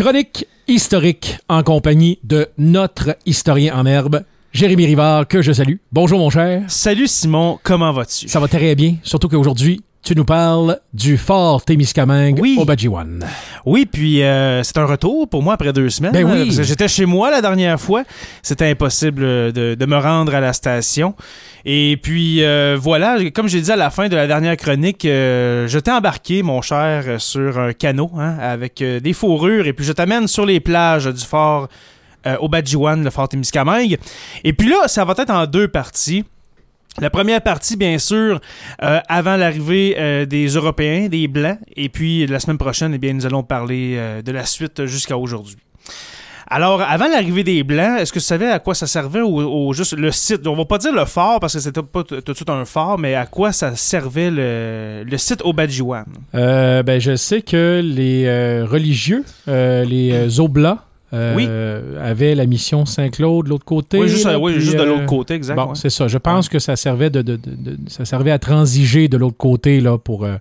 Chronique historique en compagnie de notre historien en herbe, Jérémy Rivard, que je salue. Bonjour mon cher. Salut Simon, comment vas-tu? Ça va très bien, surtout qu'aujourd'hui, tu nous parles du fort Témiscamingue Oui. au Badjiwan. Oui, puis euh, c'est un retour pour moi après deux semaines. Ben oui. euh, j'étais chez moi la dernière fois. C'était impossible euh, de, de me rendre à la station. Et puis euh, voilà, comme j'ai dit à la fin de la dernière chronique, euh, je t'ai embarqué, mon cher, sur un canot hein, avec des fourrures. Et puis je t'amène sur les plages du fort au Badjiwan, le fort Témiscamingue. Et puis là, ça va être en deux parties. La première partie, bien sûr, euh, avant l'arrivée euh, des Européens, des Blancs. Et puis, la semaine prochaine, eh bien, nous allons parler euh, de la suite jusqu'à aujourd'hui. Alors, avant l'arrivée des Blancs, est-ce que tu savais à quoi ça servait juste le site? On va pas dire le fort parce que c'était pas tout de suite un fort, mais à quoi ça servait le, site? Euh, ben, je sais que les religieux, les Oblats, euh, Oui. avaient la mission Saint-Claude de l'autre côté. Oui, juste, là, oui, puis, juste de euh, l'autre côté, exact. Bon, ouais. c'est ça. Je pense que ça servait de, de- de- de- ça servait à transiger de l'autre côté là pour euh,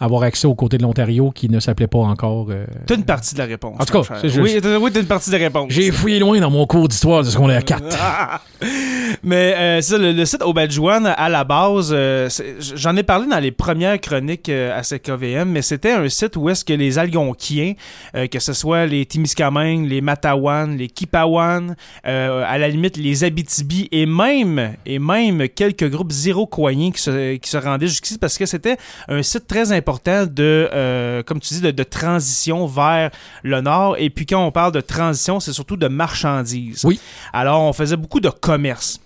avoir accès au côté de l'Ontario qui ne s'appelait pas encore. euh, T'as une partie de la réponse. En tout cas, c'est juste- Oui, t'as oui, t'as une partie de la réponse. J'ai fouillé loin dans mon cours d'histoire de secondaire 4. Mais euh, ça, le, le site Aubergine, à la base, euh, j'en ai parlé dans les premières chroniques euh, à CKVM, mais c'était un site où est-ce que les Algonquiens, euh, que ce soit les Témiscamingues, les Matawan, les Kipawan, euh, à la limite les Abitibi et même et même quelques groupes iroquoiens qui se, qui se rendaient jusqu'ici parce que c'était un site très important de, euh, comme tu dis, de, de transition vers le nord. Et puis quand on parle de transition, c'est surtout de marchandises. Oui. Alors on faisait beaucoup de commerce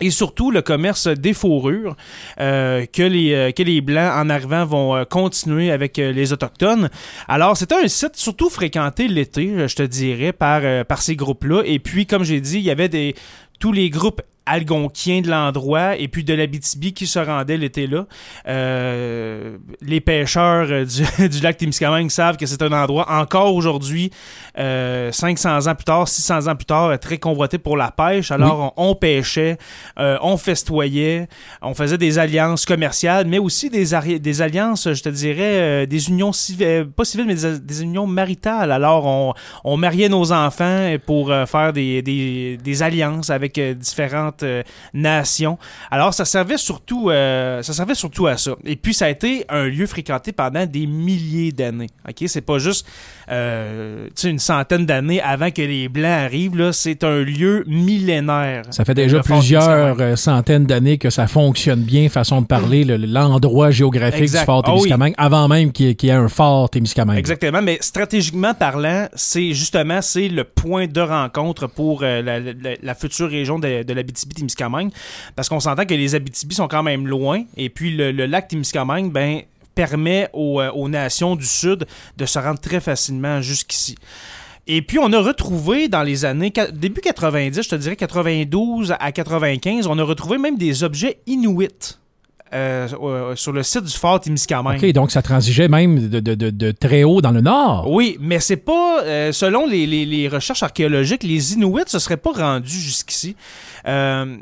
et surtout le commerce des fourrures euh, que, les, euh, que les Blancs, en arrivant, vont euh, continuer avec euh, les Autochtones. Alors, c'était un site surtout fréquenté l'été, je te dirais, par, par ces groupes-là. Et puis, comme j'ai dit, il y avait des tous les groupes algonquiens de l'endroit et puis de l'Abitibi qui se rendaient l'été là. Euh, les pêcheurs euh, du, du lac Témiscamingue savent que c'est un endroit encore aujourd'hui, euh, 500 ans plus tard, 600 ans plus tard, euh, très convoité pour la pêche. Alors on, on pêchait, euh, on festoyait, on faisait des alliances commerciales, mais aussi des, alliances, je te dirais, des unions civiles, pas civiles, mais des, des unions maritales. Alors on, on mariait nos enfants pour faire des, des, des alliances avec euh, différentes euh, nations. Alors ça servait surtout, euh, ça servait surtout à ça. Et puis ça a été un lieu fréquenté pendant des milliers d'années. Ok, c'est pas juste euh, une centaine d'années avant que les blancs arrivent. Là, c'est un lieu millénaire. Ça fait déjà plusieurs euh, centaines d'années que ça fonctionne bien, façon de parler, le- l'endroit géographique Exact. du fort Ah oui. Témiscamingue, avant même qu'il y, ait- qu'il y ait un fort Témiscamingue. Exactement, mais stratégiquement parlant, c'est justement c'est le point de rencontre pour la, la- la future région de, de parce qu'on s'entend que les Abitibi sont quand même loin, et puis le, lac Témiscamingue, ben permet aux, euh, aux nations du Sud de se rendre très facilement jusqu'ici. Et puis, on a retrouvé dans les années, début 90, je te dirais 92 à 95, on a retrouvé même des objets inuits euh, euh, sur le site du fort Témiscamingue. OK, donc ça transigeait même de, de- de- de très haut dans le nord. Oui, mais c'est pas. euh, selon les, les- les recherches archéologiques, les Inuits se seraient pas rendus jusqu'ici. Euh,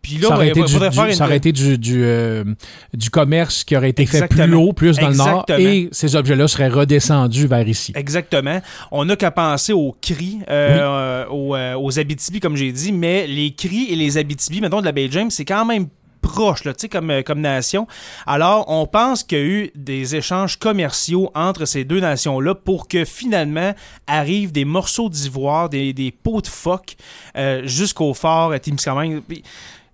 Puis là, ça aurait été, du, une. ça aurait été du, du, euh, du commerce qui aurait été fait plus haut, plus dans le nord, Exactement. et ces objets-là seraient redescendus vers ici. Exactement. On n'a qu'à penser aux cris, euh, euh, aux, euh, aux Abitibi, comme j'ai dit, mais les cris et les Abitibi, mettons de la baie James, c'est quand même comme, euh, comme nation. Alors, on pense qu'il y a eu des échanges commerciaux entre ces deux nations-là pour que finalement arrivent des morceaux d'ivoire, des, des pots de phoque euh, jusqu'au fort euh. Puis,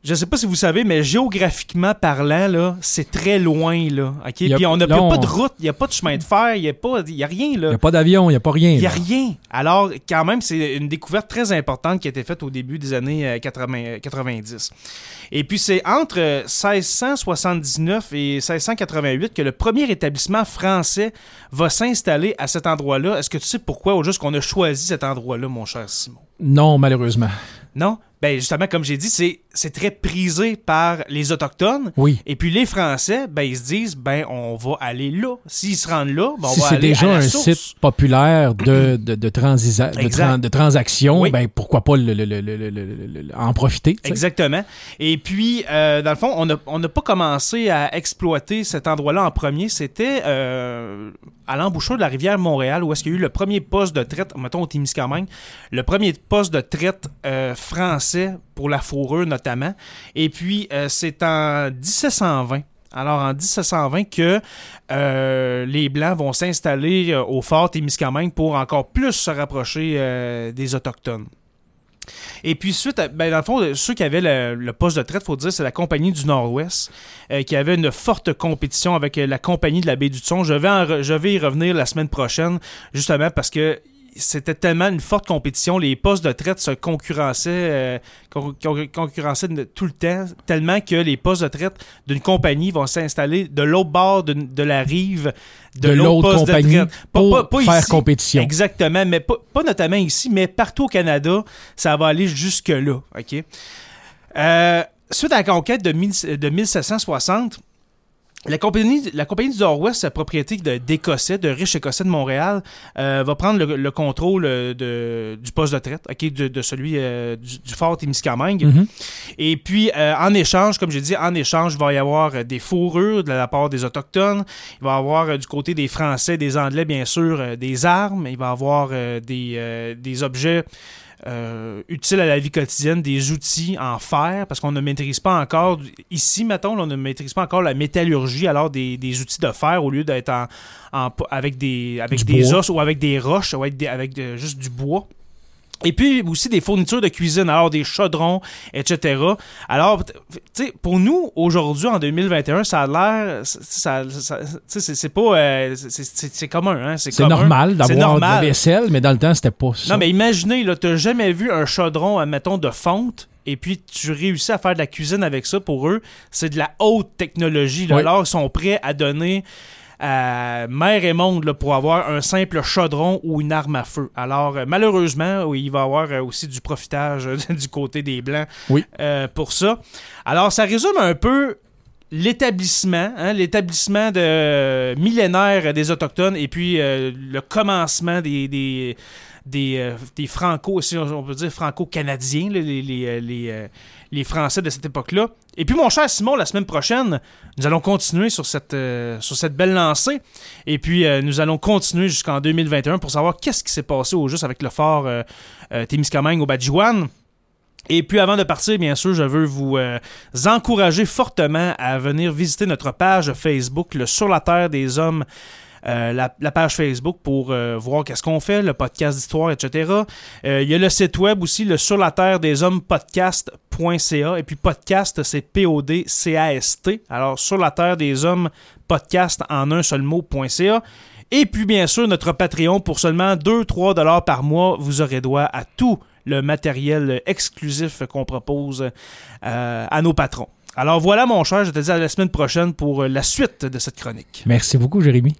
Je sais pas si vous savez, mais géographiquement parlant, là, c'est très loin, là. OK? Y a- Puis on n'a on- pas de route, il n'y a pas de chemin de fer, il n'y a, pas- y a rien, Il n'y a pas d'avion, il n'y a pas rien. Il n'y a là. rien. Alors, quand même, c'est une découverte très importante qui a été faite au début des années euh, 80 90. Et puis, c'est entre euh, 1679 et 1688 que le premier établissement français va s'installer à cet endroit-là. Est-ce que tu sais pourquoi, au juste qu'on a choisi cet endroit-là, mon cher Simon? Non, malheureusement. Non? Ben justement, comme j'ai dit, c'est, c'est très prisé par les Autochtones. Oui. Et puis les Français, ben ils se disent, ben on va aller là. S'ils se rendent là, ben, on si va c'est aller déjà à la un source. site populaire de, de, de, transisa- de, de transactions, Oui. ben pourquoi pas le, le- le- en profiter? Exactement. Et puis, euh, dans le fond, on n'a on n'a pas commencé à exploiter cet endroit-là en premier. C'était euh, à l'embouchure de la rivière Montréal, où est-ce qu'il y a eu le premier poste de traite, mettons au Témiscamingue, le premier poste de traite euh, français pour la fourrure notamment. Et puis, euh, c'est en 1720. Alors, en 1720 que euh, les Blancs vont s'installer euh, au fort Témiscamingue pour encore plus se rapprocher des Autochtones. Et puis, suite à, ben, dans le fond, ceux qui avaient le, poste de traite, faut dire, c'est la Compagnie du Nord-Ouest, qui avait une forte compétition avec la Compagnie de la Baie du Thon. Je je vais y revenir la semaine prochaine, justement parce que c'était tellement une forte compétition, les postes de traite se concurrençaient, euh, concurrençaient de- tout le temps, tellement que les postes de traite d'une compagnie vont s'installer de l'autre bord de, de la rive de, De l'autre poste de compagnie traite. Pas- pour pas- pas faire ici. compétition. Exactement, mais pas, pas notamment ici, mais partout au Canada, ça va aller jusque-là. OK? Euh, suite à la conquête de, 1000 de 1760, la compagnie, la compagnie du Nord-Ouest, propriété d'Écossais, de riches Écossais de Montréal, euh, va prendre le, le contrôle euh, de, du poste de traite, de, de celui euh, du, du fort Témiscamingue. Mhm. Et puis, euh, en échange, comme j'ai dit, en échange, il va y avoir euh, des fourrures de la part des Autochtones. Il va y avoir euh, du côté des Français, des Anglais, bien sûr, des armes. Il va y avoir des, euh, des objets euh, utiles à la vie quotidienne, des outils en fer, parce qu'on ne maîtrise pas encore, ici, mettons, on ne maîtrise pas encore la métallurgie, alors des, des outils de fer au lieu d'être en, en- avec des, avec Du des bois. os ou avec des roches ou avec, des- avec de- juste du bois. Et puis aussi des fournitures de cuisine, alors des chaudrons, etc. Alors, tu sais, pour nous, aujourd'hui, en 2021, ça a l'air. Ça, ça- tu sais, c'est pas. euh, c'est- commun, hein? C'est normal d'avoir de la normal. vaisselle, mais dans le temps, c'était pas ça. Non, mais imaginez, là, t'as jamais vu un chaudron, admettons, de fonte, et puis tu réussis à faire de la cuisine avec ça. Pour eux, c'est de la haute technologie. Là. Oui. Alors, ils sont prêts à donner à mer et monde là, pour avoir un simple chaudron ou une arme à feu. Alors, euh, malheureusement, oui, il va y avoir euh, aussi du profitage euh, du côté des Blancs Oui. euh, pour ça. Alors, ça résume un peu l'établissement, hein, l'établissement de millénaire des Autochtones et puis euh, le commencement des, des, des, euh, des Franco, si on peut dire franco-canadiens, euh, euh, les Français de cette époque-là. Et puis, mon cher Simon, la semaine prochaine, nous allons continuer sur cette, sur cette belle lancée. Et puis, nous allons continuer jusqu'en 2021 pour savoir qu'est-ce qui s'est passé au juste avec le fort Témiscamingue au Badjiwan. Et puis avant de partir, bien sûr, je veux vous encourager fortement à venir visiter notre page Facebook, le Sur la Terre des Hommes. Euh, la, la page Facebook pour euh, voir qu'est-ce qu'on fait, le podcast d'histoire, etc. Euh, il y a le site web aussi, le sur la terre des hommes podcast.ca. Et puis podcast, c'est P-O-D-C-A-S-T. Alors sur la terre des hommes podcast en un seul mot.ca. Et puis bien sûr, notre Patreon pour seulement 2-3 dollars par mois, vous aurez droit à tout le matériel exclusif qu'on propose euh, à nos patrons. Alors voilà mon cher, je te dis à la semaine prochaine pour la suite de cette chronique. Merci beaucoup, Jérémy.